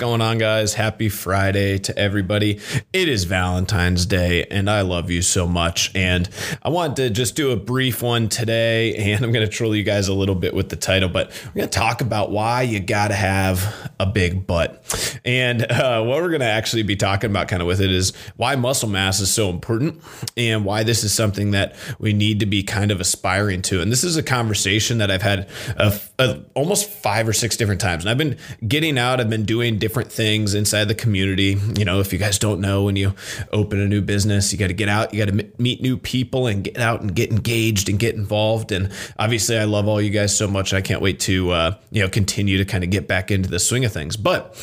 Going on, guys? Happy Friday to everybody. It is Valentine's Day, and I love you so much. And I want to just do a brief one today, and I'm going to troll you guys a little bit with the title, but we're going to talk about why you got to have a big butt. And uh, what we're going to actually be talking about, kind of with it, is why muscle mass is so important and why this is something that we need to be kind of aspiring to. And this is a conversation that I've had a, a, almost five or six different times, and I've been getting out. I've been doing different things inside the community. You know, if you guys don't know, when you open a new business, you got to get out, you got to meet new people and get out and get engaged and get involved. And obviously, I love all you guys so much. I can't wait to, uh, you know, continue to kind of get back into the swing of things. But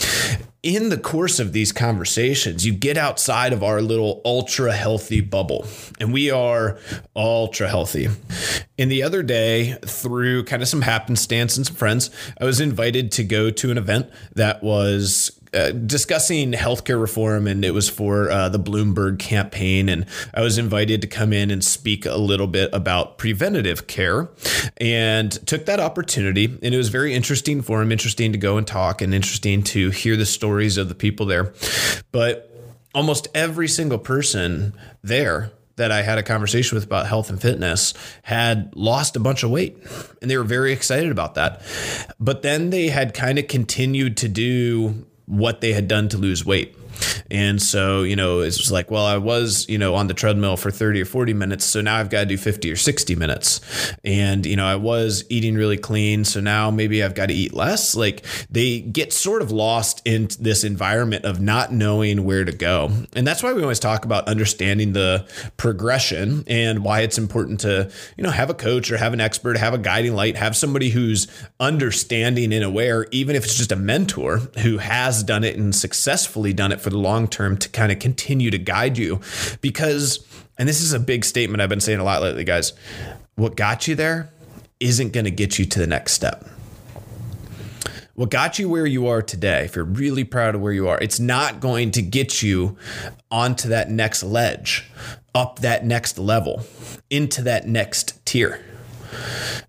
in the course of these conversations, you get outside of our little ultra healthy bubble, and we are ultra healthy. And the other day, through kind of some happenstance and some friends, I was invited to go to an event that was uh, discussing healthcare reform, and it was for uh, the Bloomberg campaign. And I was invited to come in and speak a little bit about preventative care, and took that opportunity. And it was very interesting for him, interesting to go and talk, and interesting to hear the stories of the people there. But almost every single person there that I had a conversation with about health and fitness had lost a bunch of weight and they were very excited about that. But then they had kind of continued to do what they had done to lose weight. And so, you know, it's like, well, I was, you know, on the treadmill for 30 or 40 minutes. So now I've got to do 50 or 60 minutes. And, you know, I was eating really clean. So now maybe I've got to eat less. Like they get sort of lost in this environment of not knowing where to go. And that's why we always talk about understanding the progression and why it's important to, you know, have a coach or have an expert, have a guiding light, have somebody who's understanding and aware, even if it's just a mentor who has done it and successfully done it for the long term to kind of continue to guide you. Because, and this is a big statement I've been saying a lot lately, guys, what got you there isn't going to get you to the next step. What got you where you are today, if you're really proud of where you are, it's not going to get you onto that next ledge, up that next level, into that next tier.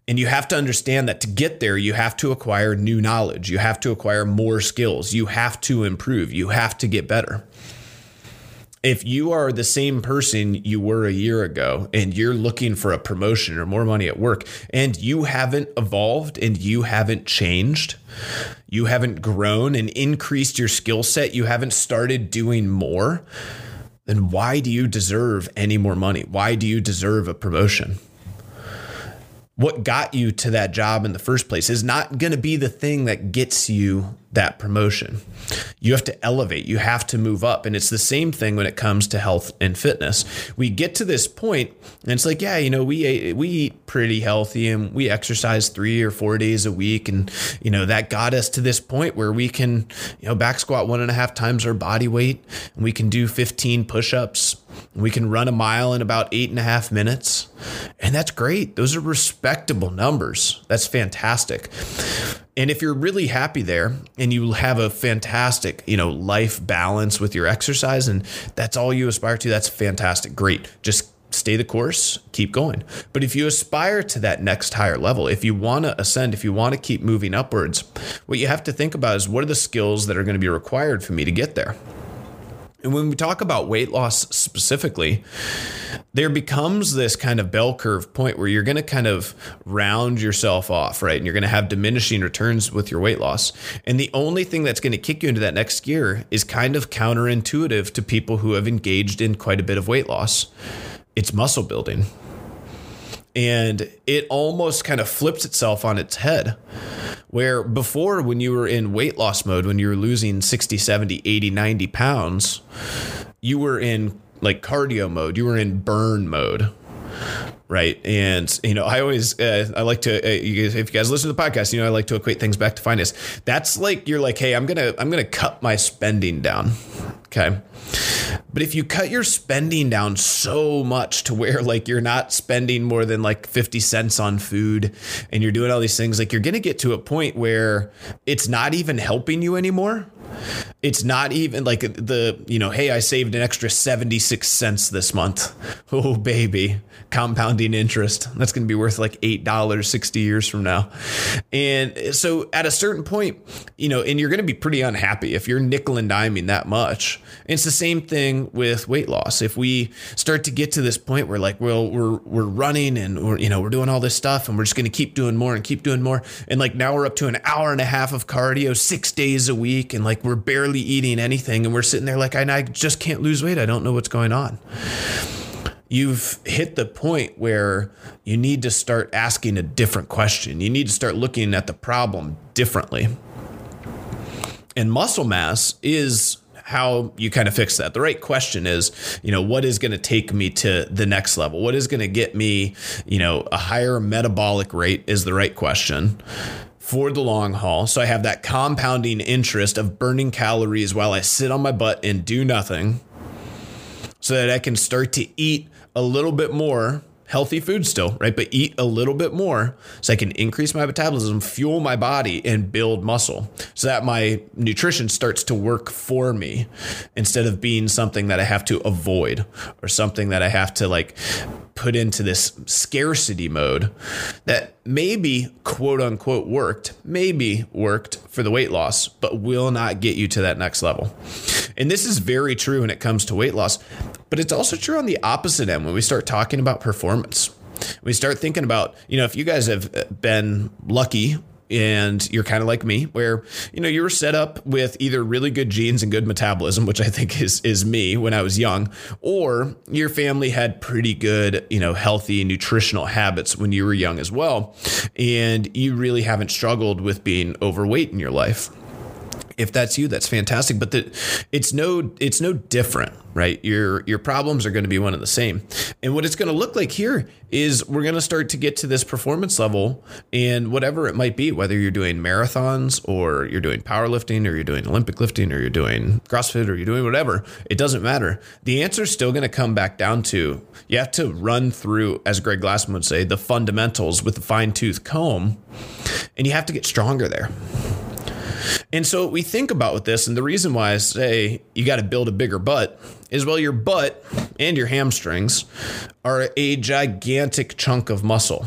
And you have to understand that to get there, you have to acquire new knowledge. You have to acquire more skills. You have to improve. You have to get better. If you are the same person you were a year ago and you're looking for a promotion or more money at work and you haven't evolved and you haven't changed, you haven't grown and increased your skill set, you haven't started doing more, then why do you deserve any more money? Why do you deserve a promotion? What got you to that job in the first place is not going to be the thing that gets you that promotion. You have to elevate, you have to move up. And it's the same thing when it comes to health and fitness. We get to this point and it's like, yeah, you know, we uh, we eat pretty healthy and we exercise 3 or 4 days a week and you know, that got us to this point where we can, you know, back squat one and a half times our body weight and we can do 15 push-ups. We can run a mile in about eight and a half minutes. And that's great. Those are respectable numbers. That's fantastic. And if you're really happy there and you have a fantastic, you know, life balance with your exercise and that's all you aspire to, that's fantastic. Great. Just stay the course, keep going. But if you aspire to that next higher level, if you want to ascend, if you want to keep moving upwards, what you have to think about is what are the skills that are going to be required for me to get there? And when we talk about weight loss specifically, there becomes this kind of bell curve point where you're going to kind of round yourself off, right? And you're going to have diminishing returns with your weight loss. And the only thing that's going to kick you into that next gear is kind of counterintuitive to people who have engaged in quite a bit of weight loss. It's muscle building. And it almost kind of flips itself on its head where before, when you were in weight loss mode, when you were losing 60, 70, 80, 90 pounds, you were in like cardio mode, you were in burn mode. Right. And, you know, I always, uh, I like to, uh, you guys, if you guys listen to the podcast, you know, I like to equate things back to finance. That's like, you're like, hey, I'm to, I'm to cut my spending down. Okay. But if you cut your spending down so much to where like you're not spending more than like 50 cents on food and you're doing all these things, like you're to get to a point where it's not even helping you anymore. It's not even like the, you know, hey, I saved an extra 76 cents this month. Oh, baby. Compounding interest. That's going to be worth like $8 60 years from now. And so at a certain point, you know, and you're going to be pretty unhappy if you're nickel and diming that much. And it's the same thing with weight loss. If we start to get to this point where like, well, we're, we're running and we're, you know, we're doing all this stuff and we're just going to keep doing more and keep doing more. And like now we're up to an hour and a half of cardio six days a week. And like we're barely eating anything. And we're sitting there like, I, I just can't lose weight. I don't know what's going on you've hit the point where you need to start asking a different question. You need to start looking at the problem differently. And muscle mass is how you kind of fix that. The right question is, you know, what is going to take me to the next level? What is going to get me, you know, a higher metabolic rate is the right question for the long haul. So I have that compounding interest of burning calories while I sit on my butt and do nothing so that I can start to eat a little bit more healthy food still, right? But eat a little bit more so I can increase my metabolism, fuel my body, and build muscle so that my nutrition starts to work for me instead of being something that I have to avoid or something that I have to like put into this scarcity mode that maybe quote unquote worked, maybe worked for the weight loss, but will not get you to that next level. And this is very true when it comes to weight loss, but it's also true on the opposite end when we start talking about performance. We start thinking about, you know, if you guys have uh, been lucky and you're kind of like me where you know you were set up with either really good genes and good metabolism which i think is is me when i was young or your family had pretty good you know healthy nutritional habits when you were young as well and you really haven't struggled with being overweight in your life if that's you, that's fantastic. But the, it's no it's no different, right? Your your problems are going to be one and the same. And what it's going to look like here is we're going to start to get to this performance level, and whatever it might be, whether you're doing marathons or you're doing powerlifting or you're doing Olympic lifting or you're doing CrossFit or you're doing whatever, it doesn't matter. The answer is still going to come back down to you have to run through, as Greg Glassman would say, the fundamentals with a fine tooth comb, and you have to get stronger there. And so we think about with this, and the reason why I say you got to build a bigger butt is well, your butt and your hamstrings are a gigantic chunk of muscle.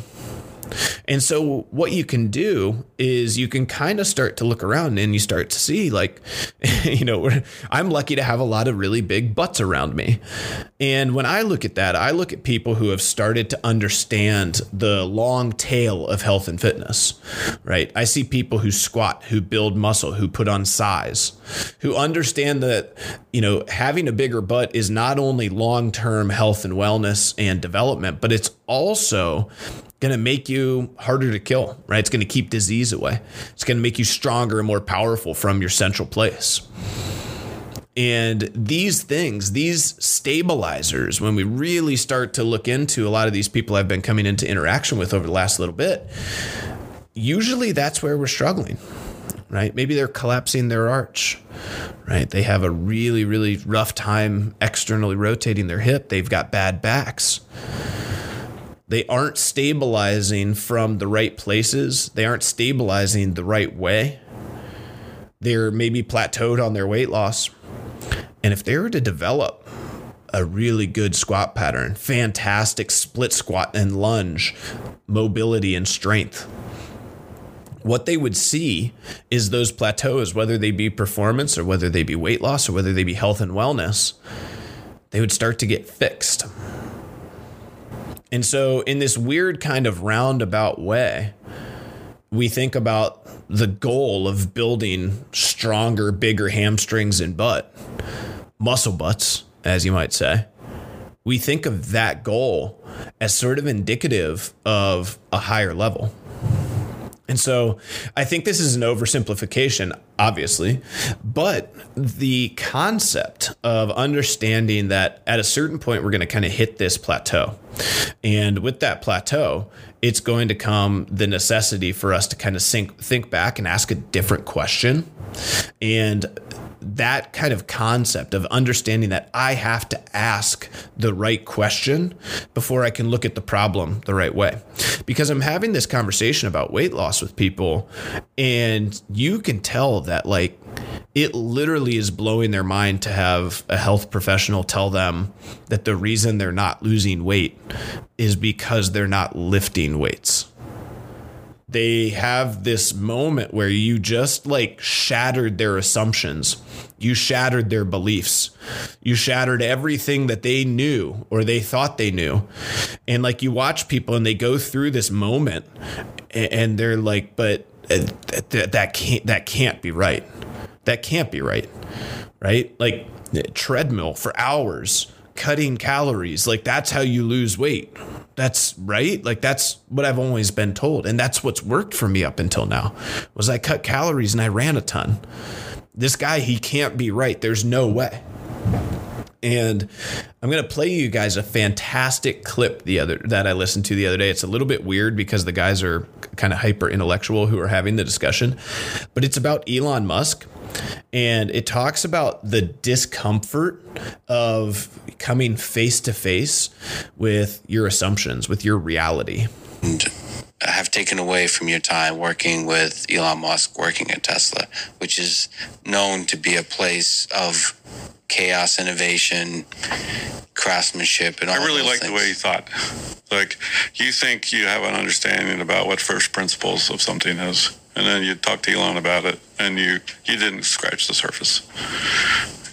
And so what you can do is you can kind of start to look around and you start to see like you know I'm lucky to have a lot of really big butts around me. And when I look at that, I look at people who have started to understand the long tail of health and fitness. Right? I see people who squat, who build muscle, who put on size, who understand that you know having a bigger butt is not only long-term health and wellness and development, but it's also going to make you harder to kill, right? It's going to keep disease away. It's going to make you stronger and more powerful from your central place. And these things, these stabilizers, when we really start to look into a lot of these people I've been coming into interaction with over the last little bit, usually that's where we're struggling, right? Maybe they're collapsing their arch, right? They have a really, really rough time externally rotating their hip. They've got bad backs they aren't stabilizing from the right places. They aren't stabilizing the right way. They're maybe plateaued on their weight loss. And if they were to develop a really good squat pattern, fantastic split squat and lunge, mobility and strength, what they would see is those plateaus, whether they be performance or whether they be weight loss or whether they be health and wellness, they would start to get fixed. And so, in this weird kind of roundabout way, we think about the goal of building stronger, bigger hamstrings and butt, muscle butts, as you might say. We think of that goal as sort of indicative of a higher level. And so I think this is an oversimplification, obviously, but the concept of understanding that at a certain point we're going to kind of hit this plateau. And with that plateau, it's going to come the necessity for us to kind of think, think back and ask a different question. And that kind of concept of understanding that I have to ask the right question before I can look at the problem the right way. Because I'm having this conversation about weight loss with people, and you can tell that, like, it literally is blowing their mind to have a health professional tell them that the reason they're not losing weight is because they're not lifting weights. They have this moment where you just like shattered their assumptions. You shattered their beliefs. You shattered everything that they knew or they thought they knew. And like you watch people and they go through this moment and they're like, but uh, that can't that can't be right that can't be right. Right? Like treadmill for hours, cutting calories. Like that's how you lose weight. That's right. Like that's what I've always been told. And that's what's worked for me up until now. Was I cut calories and I ran a ton. This guy, he can't be right. There's no way. And I'm going to play you guys a fantastic clip the other that I listened to the other day. It's a little bit weird because the guys are kind of hyper intellectual who are having the discussion, but it's about Elon Musk and it talks about the discomfort of coming face to face with your assumptions, with your reality. And have taken away from your time working with Elon Musk, working at Tesla, which is known to be a place of chaos, innovation, craftsmanship, and all. I really like the way you thought. Like you think you have an understanding about what first principles of something is and then you talk to Elon about it, and you you didn't scratch the surface.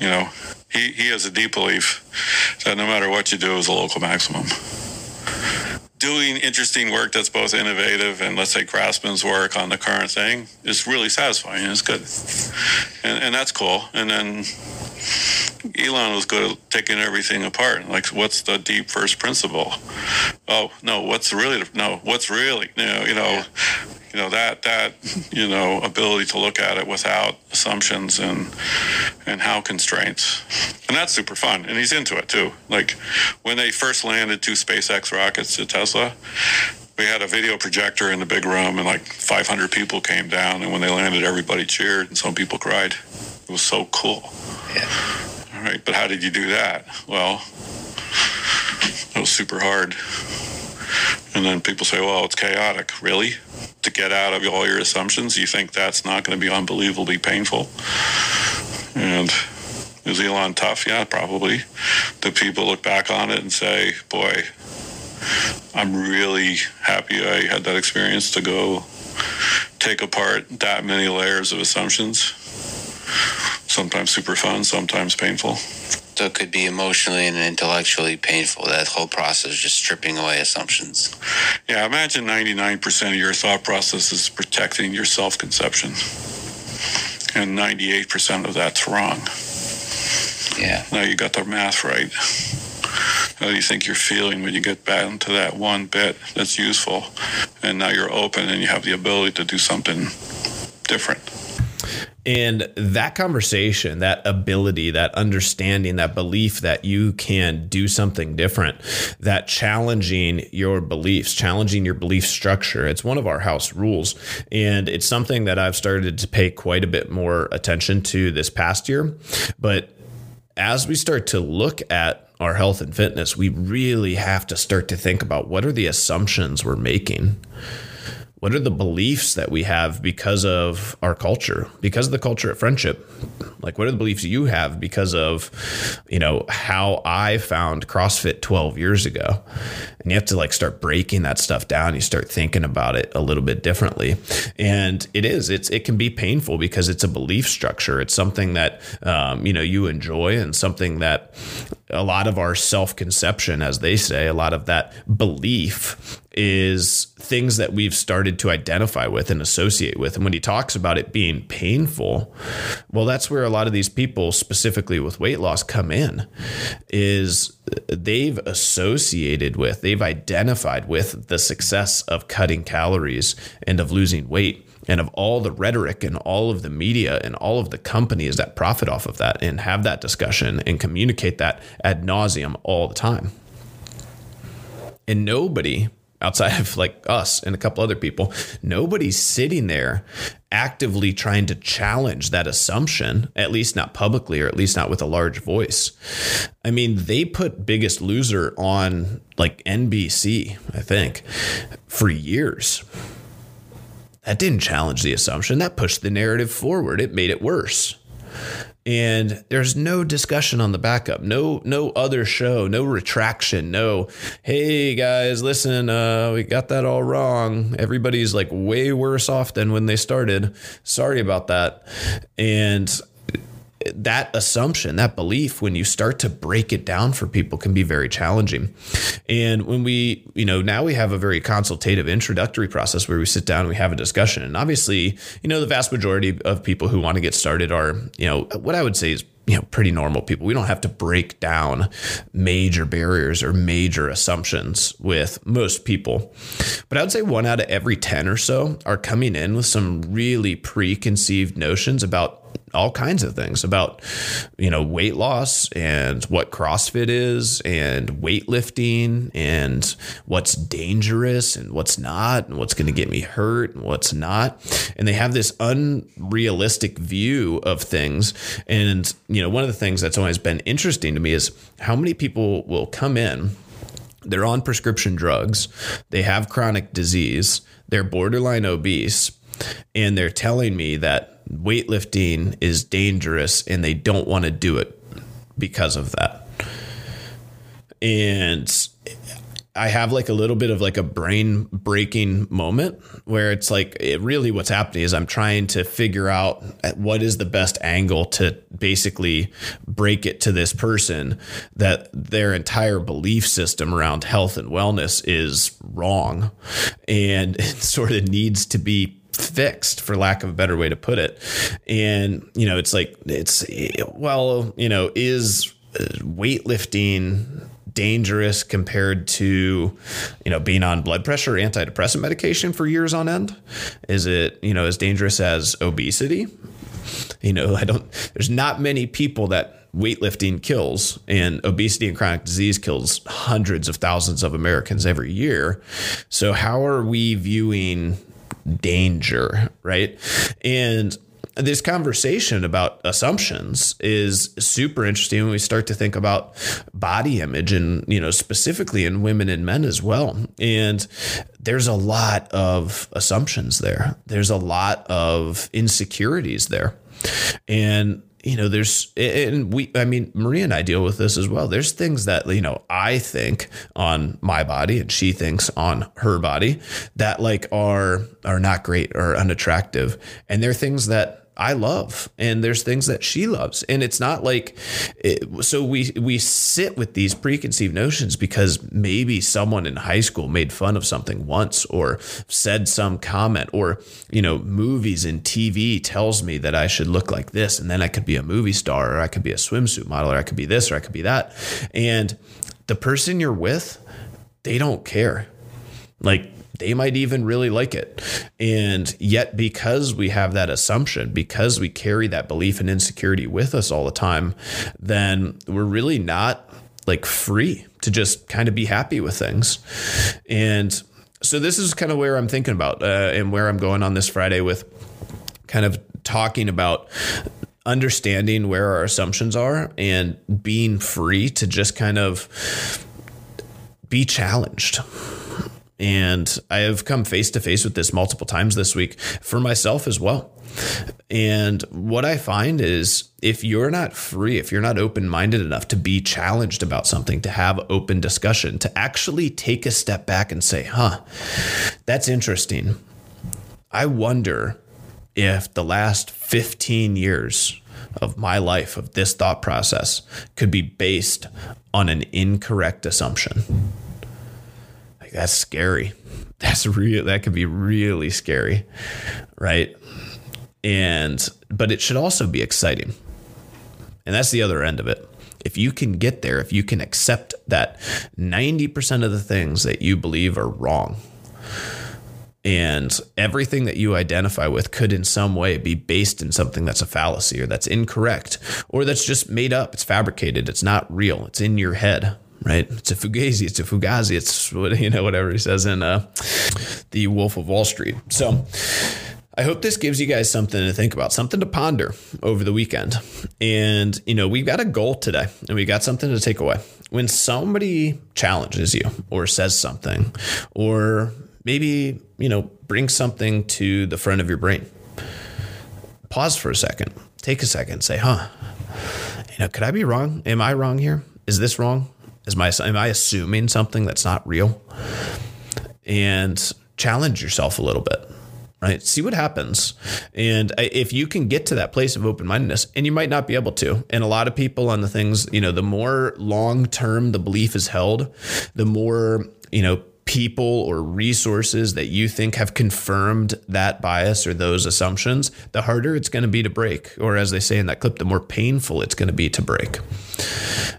You know, he he has a deep belief that no matter what you do is a local maximum. Doing interesting work that's both innovative and let's say craftsman's work on the current thing is really satisfying. It's good, and and that's cool. And then Elon was good at taking everything apart. Like, what's the deep first principle? Oh no, what's really no? What's really you know? You know, you know that that you know ability to look at it without assumptions and and how constraints and that's super fun and he's into it too like when they first landed two spacex rockets to tesla we had a video projector in the big room and like 500 people came down and when they landed everybody cheered and some people cried it was so cool yeah all right but how did you do that well it was super hard and then people say well it's chaotic really to get out of all your assumptions, you think that's not going to be unbelievably painful. And is Elon tough? Yeah, probably. Do people look back on it and say, boy, I'm really happy I had that experience to go take apart that many layers of assumptions? Sometimes super fun, sometimes painful. So it could be emotionally and intellectually painful. That whole process, just stripping away assumptions. Yeah, imagine 99% of your thought process is protecting your self conception, and 98% of that's wrong. Yeah. Now you got the math right. How do you think you're feeling when you get back into that one bit that's useful? And now you're open and you have the ability to do something different. And that conversation, that ability, that understanding, that belief that you can do something different, that challenging your beliefs, challenging your belief structure, it's one of our house rules. And it's something that I've started to pay quite a bit more attention to this past year. But as we start to look at our health and fitness, we really have to start to think about what are the assumptions we're making what are the beliefs that we have because of our culture because of the culture of friendship? Like what are the beliefs you have because of you know how i found crossfit 12 years ago? And you have to like start breaking that stuff down. You start thinking about it a little bit differently. And it is it's it can be painful because it's a belief structure. It's something that um, you know you enjoy and something that a lot of our self-conception as they say a lot of that belief is things that we've started to identify with and associate with. And when he talks about it being painful, well, that's where a lot of these people, specifically with weight loss, come in, is they've associated with, they've identified with the success of cutting calories and of losing weight and of all the rhetoric and all of the media and all of the companies that profit off of that and have that discussion and communicate that ad nauseum all the time. And nobody outside of like us and a couple other people, nobody's sitting there actively trying to challenge that assumption, at least not publicly or at least not with a large voice. I mean, they put Biggest Loser on like NBC, I think, for years. That didn't challenge the assumption, that pushed the narrative forward. It made it worse. And there's no discussion on the backup. No no other show no retraction no hey guys listen uh, we got that all wrong. Everybody's like way worse off than when they started. Sorry about that. And that assumption, that belief, when you start to break it down for people, can be very challenging. And when we, you know, now we have a very consultative introductory process where we sit down and we have a discussion. And obviously, you know, the vast majority of people who want to get started are, you know, what I would say is you know pretty normal people we don't have to break down major barriers or major assumptions with most people but i would say one out of every 10 or so are coming in with some really preconceived notions about all kinds of things about you know weight loss and what CrossFit is and weightlifting and what's dangerous and what's not and what's going to get me hurt and what's not. And they have this unrealistic view of things. And you know one of the things that's always been interesting to me is how many people will come in they're on prescription drugs they have chronic disease they're borderline obese and they're telling me that weightlifting is dangerous and they don't want to do it because of that. And I have like a little bit of like a brain breaking moment where it's like it really what's happening is I'm trying to figure out what is the best angle to basically break it to this person that their entire belief system around health and wellness is wrong and it sort of needs to be fixed for lack of a better way to put it. And you know it's like it's well you know is uh, weightlifting dangerous compared to you know being on blood pressure antidepressant medication for years on end? Is it you know as dangerous as obesity? You know i don't there's not many people that weightlifting kills and obesity and chronic disease kills hundreds of thousands of Americans every year. So how are we viewing danger, right? And this conversation about assumptions is super interesting when we start to think about body image and you know specifically in women and men as well. And there's a lot of assumptions there. There's a lot of insecurities there. And you know, there's, and we, I mean, Maria and I deal with this as well. There's things that, you know, I think on my body and she thinks on her body that like are, are not great or unattractive. And there are things that I love and there's things that she loves and it's not like it, so we we sit with these preconceived notions because maybe someone in high school made fun of something once or said some comment or you know movies and TV tells me that I should look like this and then I could be a movie star or I could be a swimsuit model or I could be this or I could be that. And the person you're with they don't care. Like they might even really like it. And yet, because we have that assumption, because we carry that belief and insecurity with us all the time, then we're really not like free to just kind of be happy with things. And so, this is kind of where I'm thinking about uh, and where I'm going on this Friday with kind of talking about understanding where our assumptions are and being free to just kind of be challenged and I have come face to face with this multiple times this week for myself as well. And what I find is if you're not free, if you're not open minded enough to be challenged about something, to have open discussion, to actually take a step back and say, huh, that's interesting. I wonder if the last 15 years of my life, of this thought process, could be based on an incorrect assumption. Like that's scary. That's real. That could be really scary, right? And but it should also be exciting. And that's the other end of it. If you can get there, if you can accept that 90% of the things that you believe are wrong, and everything that you identify with could in some way be based in something that's a fallacy or that's incorrect or that's just made up, it's fabricated, it's not real, it's in your head right? It's a fugazi, it's a fugazi, it's what you know, whatever he says in uh, the Wolf of Wall Street. So I hope this gives you guys something to think about, something to ponder over the weekend. And you know, we've got a goal today, and we got something to take away. When somebody challenges you or says something, or maybe you know, brings something to the front of your brain, pause for a second take a second, say, huh, you know, could I be wrong? Am I wrong here? Is this wrong? Is my am I assuming something that's not real? And challenge yourself a little bit right? See what happens. And if you can get to that place of open mindedness, and you might not be able to, and a lot of people on the things, you know, the more long term the belief is held, the more, you know, people or resources that you think have confirmed that bias or those assumptions, the harder it's going to be to break. Or as they say in that clip, the more painful it's going to be to break.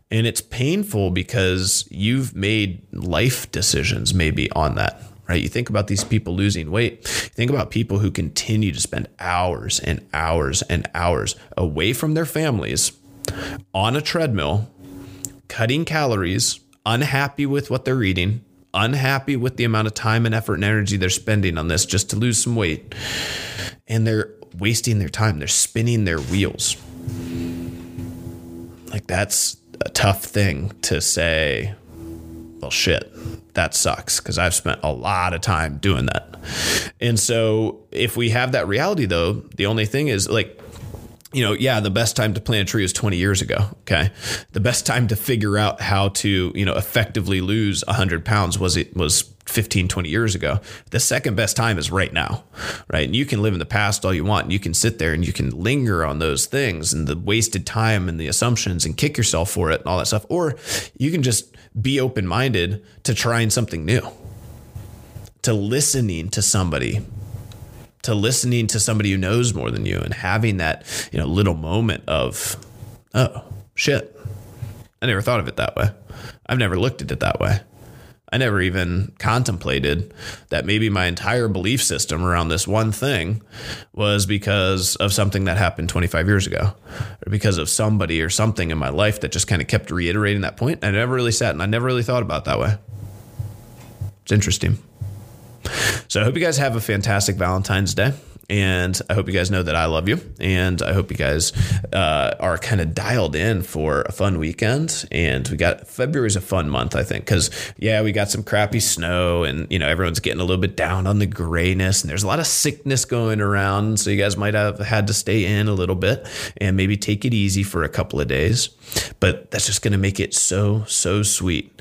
And it's painful because you've made life decisions maybe on that right? You think about these people losing weight. You Think about people who continue to spend hours and hours and hours away from their families on a treadmill, cutting calories, unhappy with what they're eating, unhappy with the amount of time and effort and energy they're spending on this just to lose some weight. And they're wasting their time, they're spinning their wheels. Like, that's a tough thing to say, well, shit, that sucks because I've spent a lot of time doing that. And so, if we have that reality, though, the only thing is like, you know, yeah, the best time to plant a tree was 20 years ago. Okay. The best time to figure out how to, you know, effectively lose 100 pounds was it was 15, 20 years ago. The second best time is right now, right? And you can live in the past all you want. And you can sit there and you can linger on those things and the wasted time and the assumptions and kick yourself for it and all that stuff. Or you can just be open minded to trying something new, to listening to somebody to listening to somebody who knows more than you and having that, you know, little moment of, oh, shit. I never thought of it that way. I've never looked at it that way. I never even contemplated that maybe my entire belief system around this one thing was because of something that happened 25 years ago or because of somebody or something in my life that just kind of kept reiterating that point. I never really sat and I never really thought about that way. It's interesting. So I hope you guys have a fantastic Valentine's Day. And I hope you guys know that I love you. And I hope you guys uh, are kind of dialed in for a fun weekend. And we got February's a fun month, I think, because, yeah, we got some crappy snow and, you know, everyone's getting a little bit down on the grayness and there's a lot of sickness going around. So you guys might have had to stay in a little bit and maybe take it easy for a couple of days. But that's just going to make it so, so sweet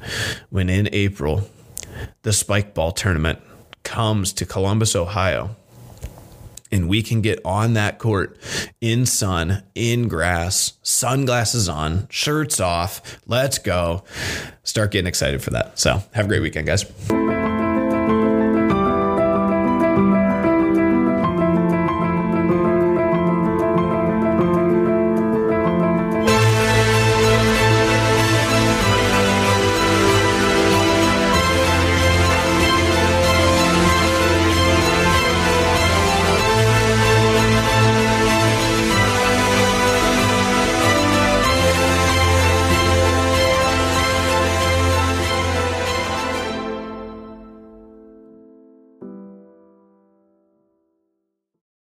when in April, the spike ball tournament comes to Columbus, Ohio, and we can get on that court in sun, in grass, sunglasses on, shirts off, let's go. Start getting excited for that. So, have a great weekend, guys.